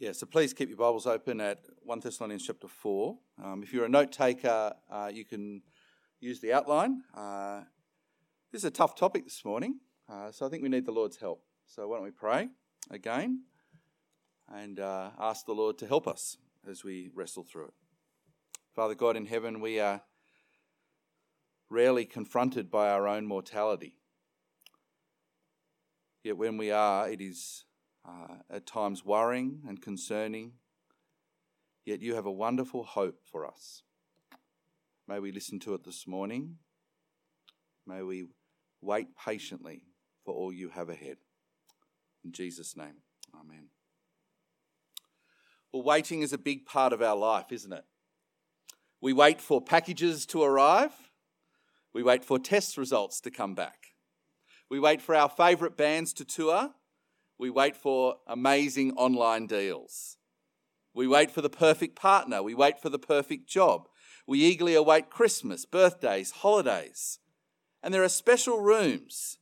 Yeah, so please keep your Bibles open at 1 Thessalonians chapter 4. Um, if you're a note taker, uh, you can use the outline. Uh, this is a tough topic this morning, uh, so I think we need the Lord's help. So why don't we pray again and uh, ask the Lord to help us as we wrestle through it. Father God in heaven, we are rarely confronted by our own mortality. Yet when we are, it is uh, at times worrying and concerning. Yet you have a wonderful hope for us. May we listen to it this morning. May we wait patiently for all you have ahead. In Jesus' name, Amen. Well, waiting is a big part of our life, isn't it? We wait for packages to arrive. We wait for test results to come back. We wait for our favourite bands to tour. We wait for amazing online deals. We wait for the perfect partner. We wait for the perfect job. We eagerly await Christmas, birthdays, holidays. And there are special rooms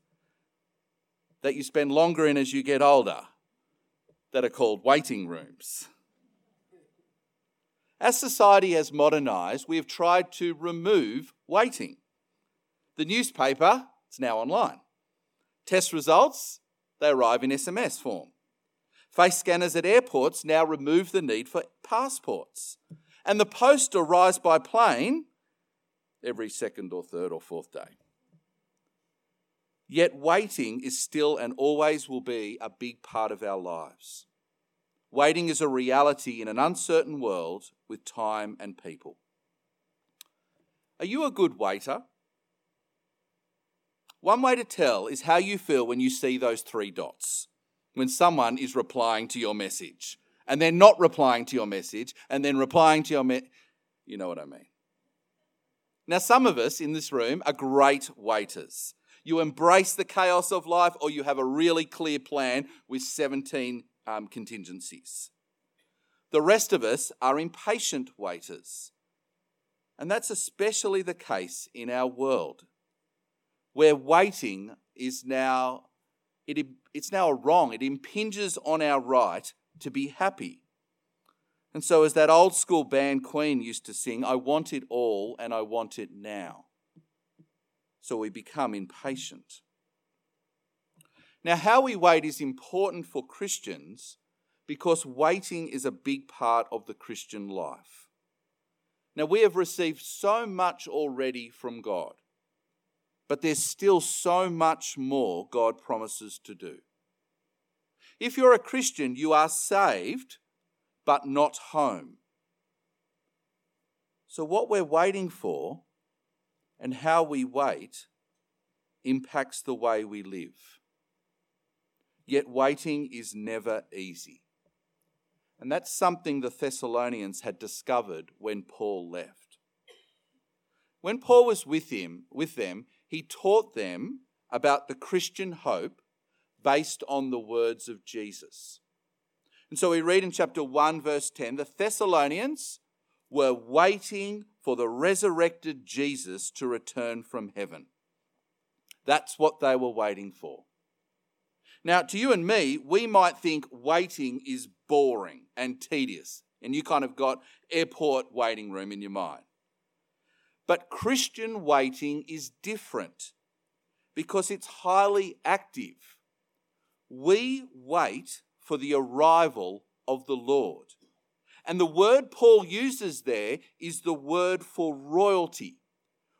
that you spend longer in as you get older that are called waiting rooms. As society has modernised, we have tried to remove waiting. The newspaper is now online. Test results, they arrive in SMS form. Face scanners at airports now remove the need for passports. And the post arrives by plane every second or third or fourth day. Yet waiting is still and always will be a big part of our lives. Waiting is a reality in an uncertain world with time and people. Are you a good waiter? One way to tell is how you feel when you see those three dots, when someone is replying to your message, and then not replying to your message, and then replying to your me- You know what I mean. Now, some of us in this room are great waiters. You embrace the chaos of life, or you have a really clear plan with 17 um, contingencies. The rest of us are impatient waiters. And that's especially the case in our world where waiting is now it, it's now a wrong. It impinges on our right to be happy. And so, as that old school band Queen used to sing, I want it all and I want it now. So we become impatient. Now, how we wait is important for Christians because waiting is a big part of the Christian life. Now, we have received so much already from God. But there's still so much more God promises to do. If you're a Christian, you are saved, but not home. So, what we're waiting for and how we wait impacts the way we live. Yet, waiting is never easy. And that's something the Thessalonians had discovered when Paul left. When Paul was with him, with them, he taught them about the Christian hope based on the words of Jesus. And so we read in chapter 1, verse 10 the Thessalonians were waiting for the resurrected Jesus to return from heaven. That's what they were waiting for. Now, to you and me, we might think waiting is boring and tedious, and you kind of got airport waiting room in your mind. But Christian waiting is different because it's highly active. We wait for the arrival of the Lord. And the word Paul uses there is the word for royalty.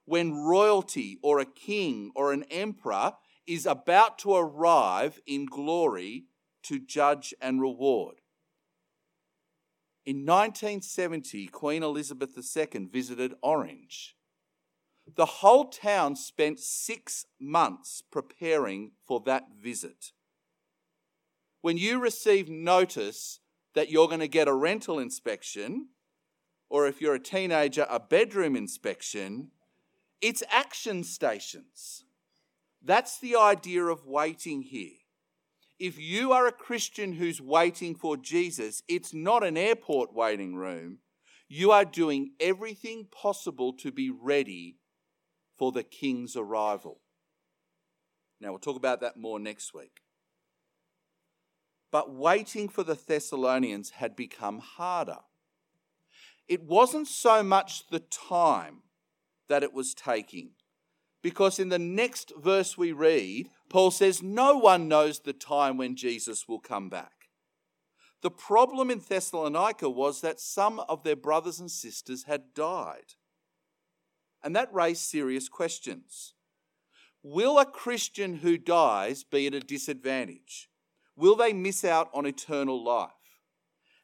When royalty or a king or an emperor is about to arrive in glory to judge and reward. In 1970, Queen Elizabeth II visited Orange. The whole town spent six months preparing for that visit. When you receive notice that you're going to get a rental inspection, or if you're a teenager, a bedroom inspection, it's action stations. That's the idea of waiting here. If you are a Christian who's waiting for Jesus, it's not an airport waiting room. You are doing everything possible to be ready for the king's arrival. Now, we'll talk about that more next week. but waiting for the Thessalonians had become harder. It wasn't so much the time that it was taking, because in the next verse we read, Paul says, No one knows the time when Jesus will come back. The problem in Thessalonica was that some of their brothers and sisters had died. And that raised serious questions. Will a Christian who dies be at a disadvantage? Will they miss out on eternal life?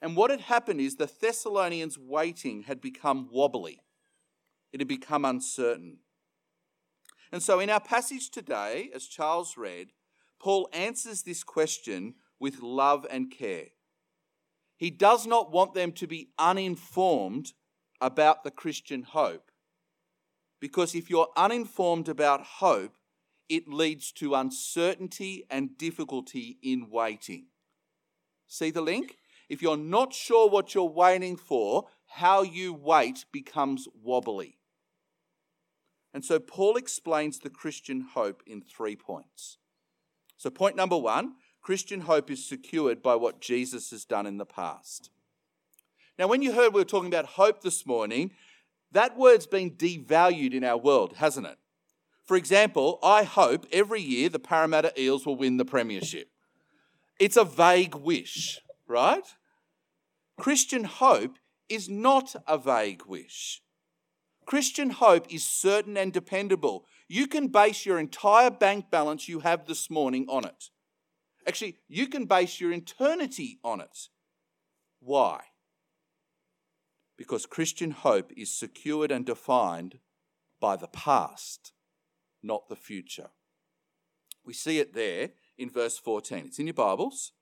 And what had happened is the Thessalonians' waiting had become wobbly, it had become uncertain. And so, in our passage today, as Charles read, Paul answers this question with love and care. He does not want them to be uninformed about the Christian hope. Because if you're uninformed about hope, it leads to uncertainty and difficulty in waiting. See the link? If you're not sure what you're waiting for, how you wait becomes wobbly. And so Paul explains the Christian hope in three points. So, point number one Christian hope is secured by what Jesus has done in the past. Now, when you heard we were talking about hope this morning, that word's been devalued in our world, hasn't it? For example, I hope every year the Parramatta Eels will win the Premiership. It's a vague wish, right? Christian hope is not a vague wish. Christian hope is certain and dependable. You can base your entire bank balance you have this morning on it. Actually, you can base your eternity on it. Why? Because Christian hope is secured and defined by the past, not the future. We see it there in verse 14. It's in your Bibles.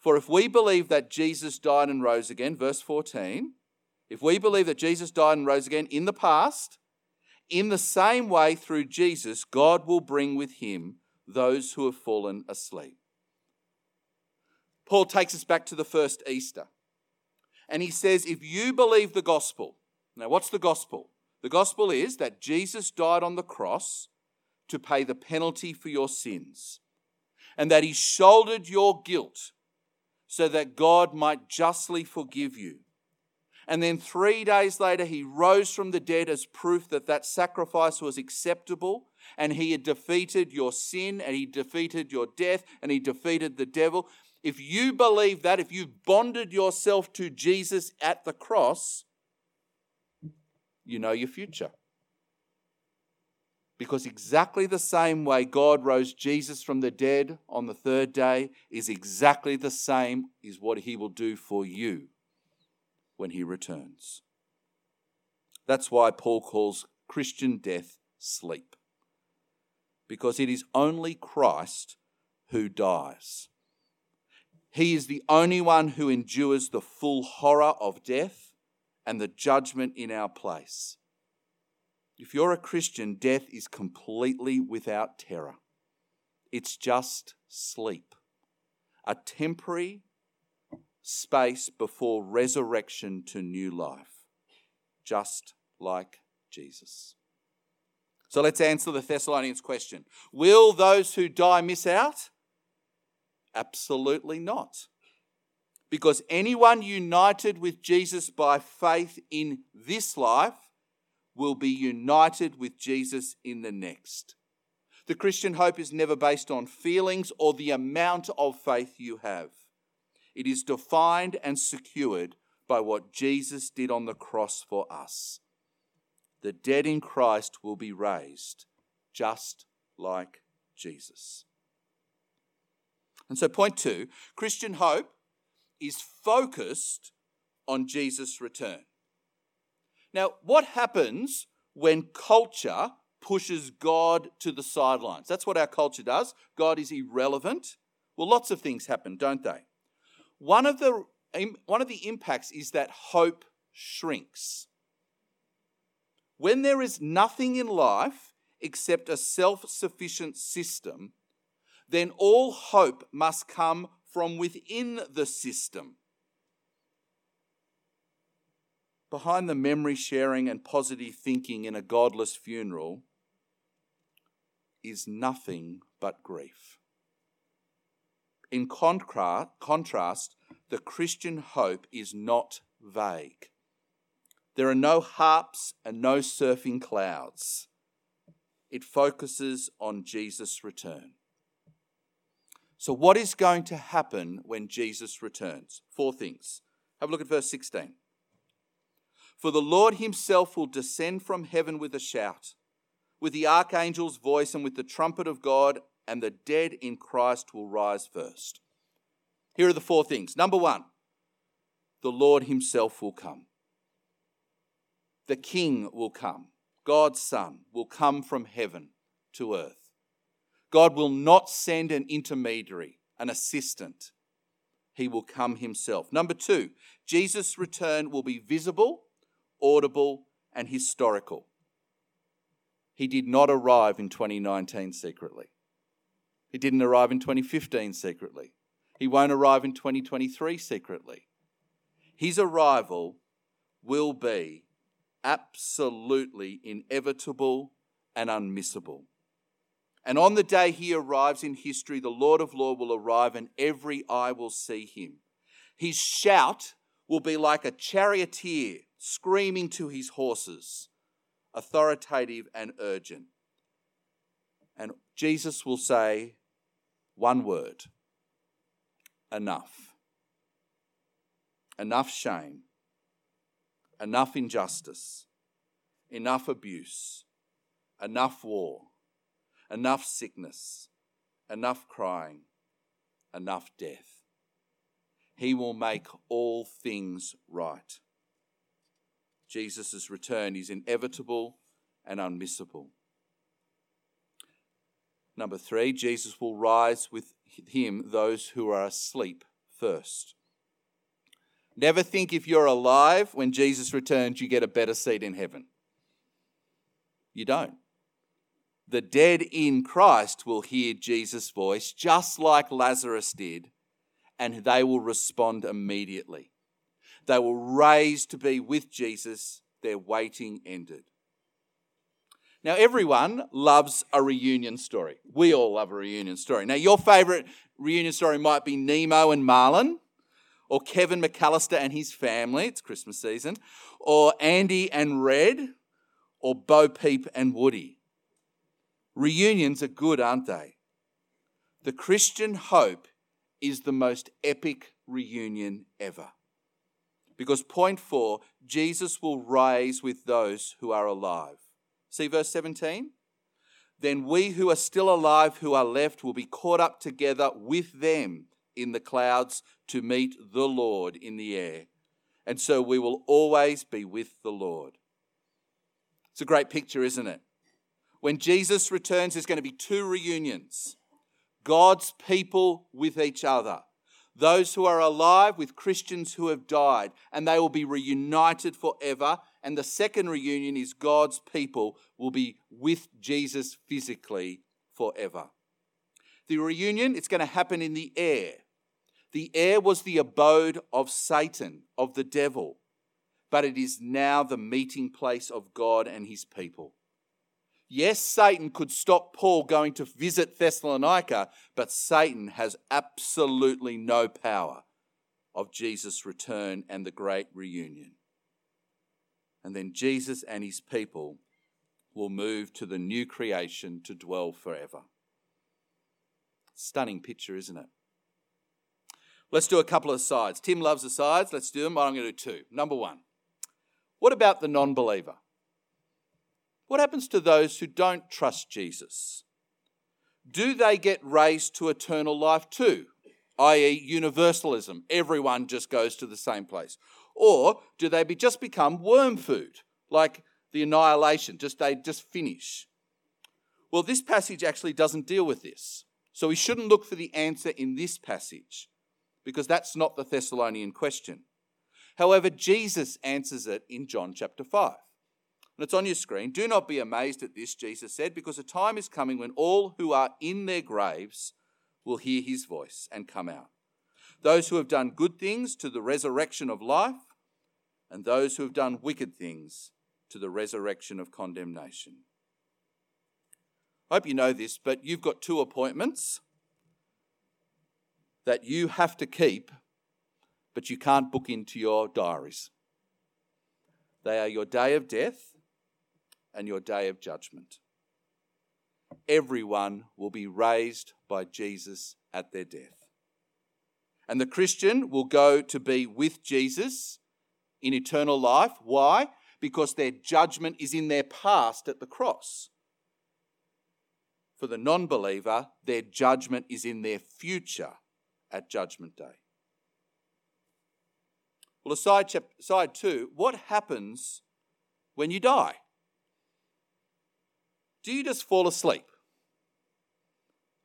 For if we believe that Jesus died and rose again, verse 14, if we believe that Jesus died and rose again in the past, in the same way through Jesus, God will bring with him those who have fallen asleep. Paul takes us back to the first Easter. And he says, if you believe the gospel, now what's the gospel? The gospel is that Jesus died on the cross to pay the penalty for your sins, and that he shouldered your guilt so that God might justly forgive you and then three days later, he rose from the dead as proof that that sacrifice was acceptable. And he had defeated your sin, and he defeated your death, and he defeated the devil. If you believe that, if you've bonded yourself to Jesus at the cross, you know your future. Because exactly the same way God rose Jesus from the dead on the third day is exactly the same is what he will do for you when he returns. That's why Paul calls Christian death sleep, because it is only Christ who dies. He is the only one who endures the full horror of death and the judgment in our place. If you're a Christian, death is completely without terror. It's just sleep, a temporary space before resurrection to new life, just like Jesus. So let's answer the Thessalonians question Will those who die miss out? Absolutely not. Because anyone united with Jesus by faith in this life will be united with Jesus in the next. The Christian hope is never based on feelings or the amount of faith you have. It is defined and secured by what Jesus did on the cross for us. The dead in Christ will be raised just like Jesus. And so, point two Christian hope is focused on Jesus' return. Now, what happens when culture pushes God to the sidelines? That's what our culture does. God is irrelevant. Well, lots of things happen, don't they? One of the, one of the impacts is that hope shrinks. When there is nothing in life except a self sufficient system, then all hope must come from within the system. Behind the memory sharing and positive thinking in a godless funeral is nothing but grief In contrast, the Christian hope is not vague. There are no harps and no surfing clouds. It focuses on Jesus' return. So, what is going to happen when Jesus returns? Four things. Have a look at verse 16. For the Lord himself will descend from heaven with a shout, with the archangel's voice, and with the trumpet of God, and the dead in Christ will rise first. Here are the four things. Number one, the Lord himself will come. The King will come. God's Son will come from heaven to earth. God will not send an intermediary, an assistant. He will come himself. Number two, Jesus' return will be visible, audible, and historical. He did not arrive in 2019 secretly. He didn't arrive in 2015 secretly. He won't arrive in 2023 secretly. His arrival will be absolutely inevitable and unmissable. And on the day he arrives in history, the Lord of Law will arrive and every eye will see him. His shout will be like a charioteer screaming to his horses, authoritative and urgent. And Jesus will say one word enough. Enough shame, enough injustice, enough abuse, enough war enough sickness, enough crying, enough death. He will make all things right. Jesus' return is inevitable and unmissable. Number three, Jesus will rise with him those who are asleep first. Never think if you're alive when Jesus returns, you get a better seat in heaven. You don't the dead in Christ will hear Jesus' voice just like Lazarus did, and they will respond immediately. They will raise to be with Jesus, their waiting ended. Now, everyone loves a reunion story. We all love a reunion story. Now, your favourite reunion story might be Nemo and Marlin, or Kevin McAllister and his family, it's Christmas season, or Andy and Red, or Bo Peep and Woody. Reunions are good, aren't they? The Christian hope is the most epic reunion ever. Because, point four, Jesus will rise with those who are alive. See verse 17? Then we who are still alive, who are left, will be caught up together with them in the clouds to meet the Lord in the air. And so we will always be with the Lord. It's a great picture, isn't it? When Jesus returns, there's going to be two reunions God's people with each other. Those who are alive with Christians who have died, and they will be reunited forever. And the second reunion is God's people will be with Jesus physically forever. The reunion, it's going to happen in the air. The air was the abode of Satan, of the devil, but it is now the meeting place of God and his people. Yes, Satan could stop Paul going to visit Thessalonica, but Satan has absolutely no power of Jesus' return and the great reunion. And then Jesus and his people will move to the new creation to dwell forever. Stunning picture, isn't it? Let's do a couple of sides. Tim loves the sides. Let's do them. I'm going to do two. Number one, what about the non believer? What happens to those who don't trust Jesus? Do they get raised to eternal life too? i.e., universalism, everyone just goes to the same place? Or do they be, just become worm food, like the annihilation, just they just finish? Well, this passage actually doesn't deal with this. So we shouldn't look for the answer in this passage, because that's not the Thessalonian question. However, Jesus answers it in John chapter 5. And it's on your screen. Do not be amazed at this, Jesus said, because a time is coming when all who are in their graves will hear his voice and come out. Those who have done good things to the resurrection of life, and those who have done wicked things to the resurrection of condemnation. I hope you know this, but you've got two appointments. that you have to keep, but you can't book into your diaries. They are your day of death and your day of judgment. Everyone will be raised by Jesus at their death. And the Christian will go to be with Jesus in eternal life. Why? Because their judgment is in their past at the cross. For the non believer, their judgment is in their future at Judgment Day. Well, aside, side two, what happens when you die? Do you just fall asleep?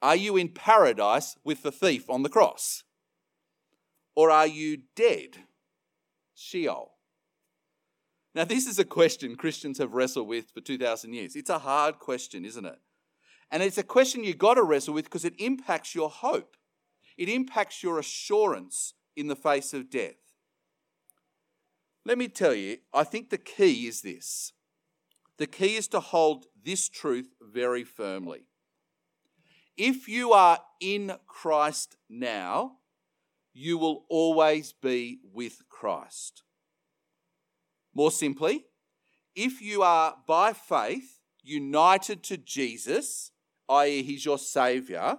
Are you in paradise with the thief on the cross? Or are you dead? Sheol. Now, this is a question Christians have wrestled with for 2,000 years. It's a hard question, isn't it? And it's a question you've got to wrestle with because it impacts your hope, it impacts your assurance in the face of death. Let me tell you, I think the key is this the key is to hold this truth very firmly. If you are in Christ now, you will always be with Christ. More simply, if you are by faith united to Jesus, i.e., He's your Saviour,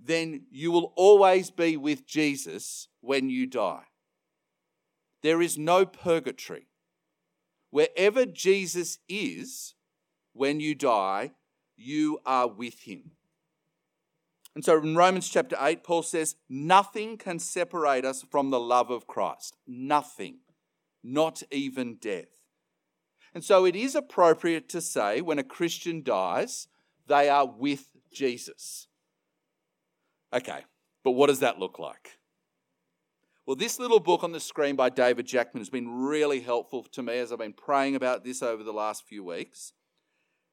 then you will always be with Jesus when you die. There is no purgatory. Wherever Jesus is, when you die, you are with Him. And so in Romans chapter 8, Paul says, Nothing can separate us from the love of Christ. Nothing. Not even death. And so it is appropriate to say when a Christian dies, they are with Jesus. Okay, but what does that look like? Well, this little book on the screen by David Jackman has been really helpful to me as I've been praying about this over the last few weeks.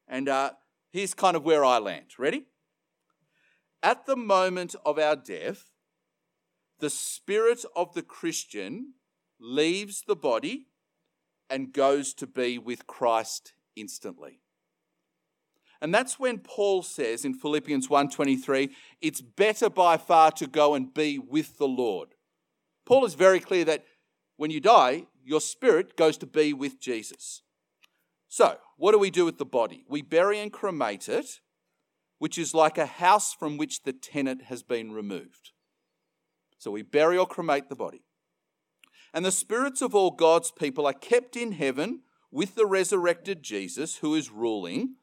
And uh, here's kind of where I land. Ready? at the moment of our death, the spirit of the Christian leaves the body and goes to be with Christ instantly. And that's when Paul says in Philippians 1:23, it's better by far to go and be with the Lord. Paul is very clear that when you die, your spirit goes to be with Jesus. So, what do we do with the body? We bury and cremate it which is like a house from which the tenant has been removed. So we bury or cremate the body. And the spirits of all God's people are kept in heaven with the resurrected Jesus who is ruling,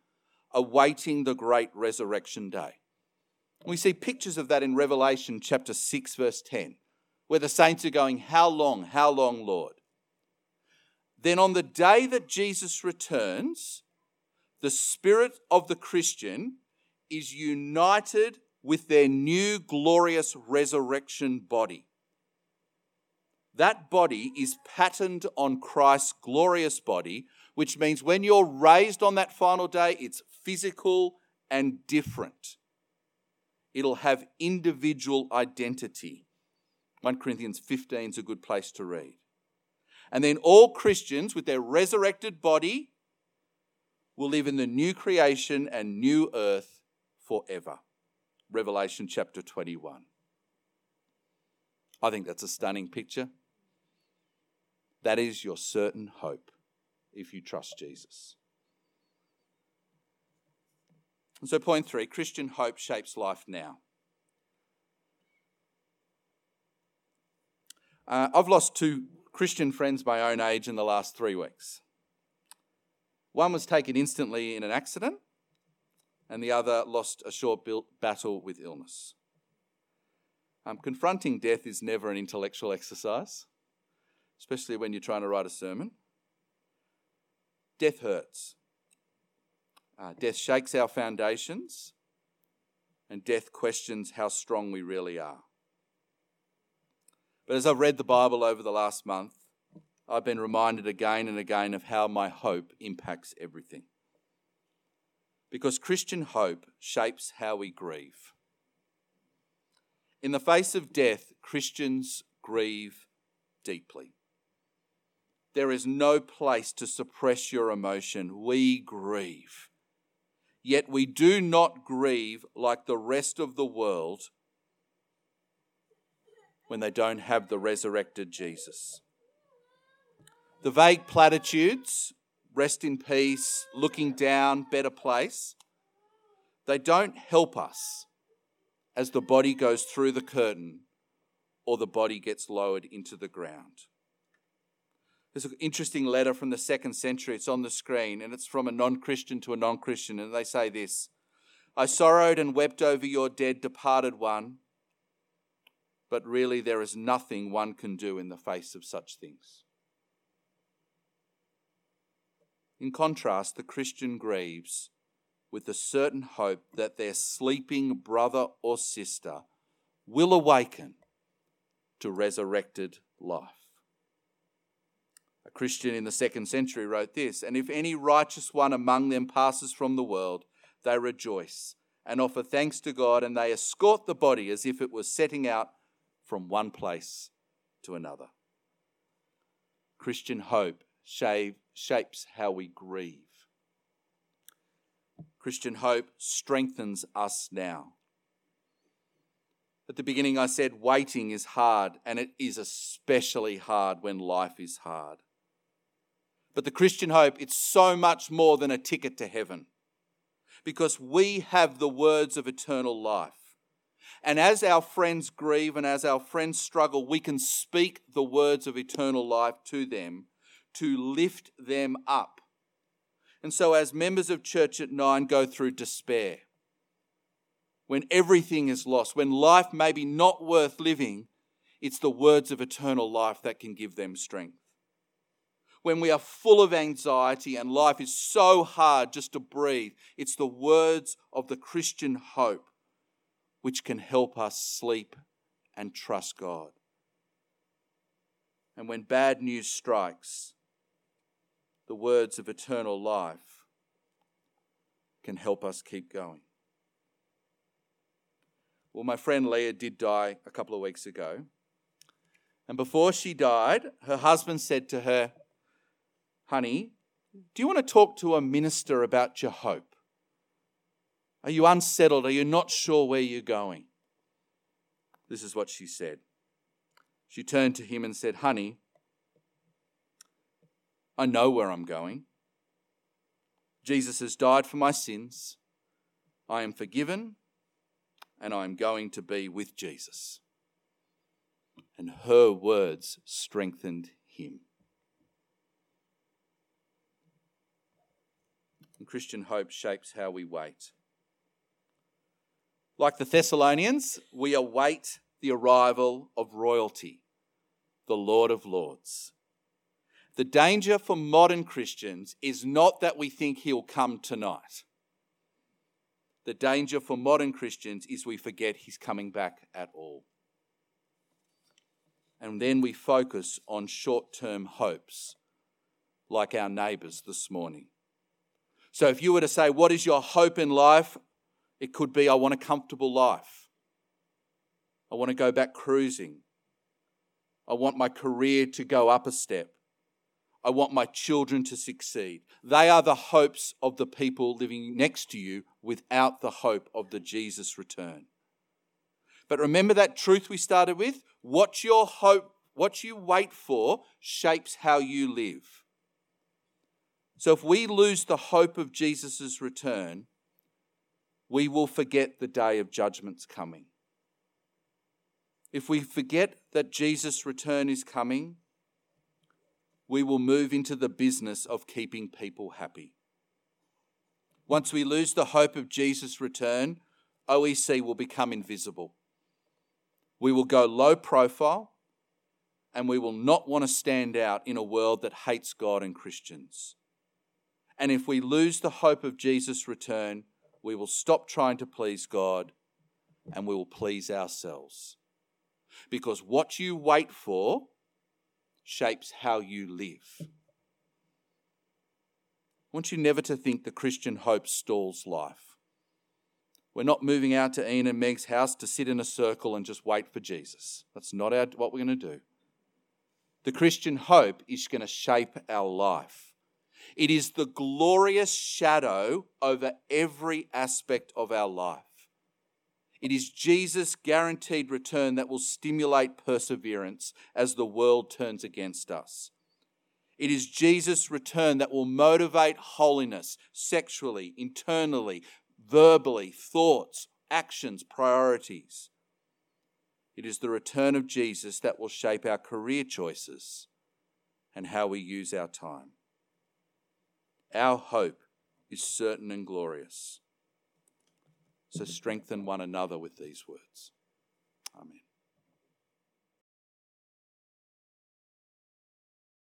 awaiting the great resurrection day. We see pictures of that in Revelation chapter 6, verse 10, where the saints are going, How long, how long, Lord? Then on the day that Jesus returns, the spirit of the Christian is united with their new glorious resurrection body. That body is patterned on Christ's glorious body, which means when you're raised on that final day, it's physical and different. It'll have individual identity. 1 Corinthians 15 is a good place to read. And then all Christians with their resurrected body will live in the new creation and new earth forever. Revelation chapter 21. I think that's a stunning picture. That is your certain hope if you trust Jesus. And so, point three Christian hope shapes life now. Uh, I've lost two Christian friends my own age in the last three weeks. One was taken instantly in an accident, and the other lost a short battle with illness. Um, confronting death is never an intellectual exercise, especially when you're trying to write a sermon. Death hurts. Uh, death shakes our foundations, and death questions how strong we really are. But as I've read the Bible over the last month, I've been reminded again and again of how my hope impacts everything because Christian hope shapes how we grieve. In the face of death, Christians grieve deeply. There is no place to suppress your emotion. We grieve. Yet we do not grieve like the rest of the world when they don't have the resurrected Jesus. The vague platitudes, rest in peace, looking down, better place, they don't help us as the body goes through the curtain or the body gets lowered into the ground. There's an interesting letter from the second century. It's on the screen, and it's from a non Christian to a non Christian. And they say this I sorrowed and wept over your dead, departed one, but really there is nothing one can do in the face of such things. In contrast, the Christian grieves with a certain hope that their sleeping brother or sister will awaken to resurrected life. A Christian in the second century wrote this And if any righteous one among them passes from the world, they rejoice and offer thanks to God, and they escort the body as if it was setting out from one place to another. Christian hope shapes how we grieve. Christian hope strengthens us now. At the beginning, I said waiting is hard, and it is especially hard when life is hard. But the Christian hope, it's so much more than a ticket to heaven because we have the words of eternal life. And as our friends grieve and as our friends struggle, we can speak the words of eternal life to them to lift them up. And so, as members of Church at Nine go through despair, when everything is lost, when life may be not worth living, it's the words of eternal life that can give them strength when we are full of anxiety and life is so hard just to breathe, it's the words of the Christian hope which can help us sleep and trust God. And when bad news strikes, the words of eternal life can help us keep going. Well, my friend Leah did die a couple of weeks ago. And before she died, her husband said to her, Honey, do you want to talk to a minister about your hope? Are you unsettled? Are you not sure where you're going? This is what she said. She turned to him and said, Honey, I know where I'm going. Jesus has died for my sins. I am forgiven, and I am going to be with Jesus. And her words strengthened him. and Christian hope shapes how we wait. Like the Thessalonians, we await the arrival of royalty, the Lord of Lords. The danger for modern Christians is not that we think he'll come tonight. The danger for modern Christians is we forget he's coming back at all. And then we focus on short term hopes, like our neighbours this morning. So if you were to say, What is your hope in life? It could be, I want a comfortable life. I want to go back cruising. I want my career to go up a step. I want my children to succeed. They are the hopes of the people living next to you without the hope of the Jesus return. But remember that truth we started with? What your hope, what you wait for shapes how you live. So if we lose the hope of Jesus' return, we will forget the day of judgment's coming. If we forget that Jesus' return is coming, we will move into the business of keeping people happy. Once we lose the hope of Jesus' return, OEC will become invisible. We will go low profile and we will not want to stand out in a world that hates God and Christians. And if we lose the hope of Jesus' return, we will stop trying to please God and we will please ourselves. Because what you wait for shapes how you live. I want you never to think the Christian hope stalls life. We're not moving out to Ian and Meg's house to sit in a circle and just wait for Jesus. That's not our, what we're going to do. The Christian hope is going to shape our life. It is the glorious shadow over every aspect of our life. It is Jesus' guaranteed return that will stimulate perseverance as the world turns against us. It is Jesus' return that will motivate holiness sexually, internally, verbally, thoughts, actions, priorities. It is the return of Jesus that will shape our career choices and how we use our time. Our hope is certain and glorious. So strengthen one another with these words.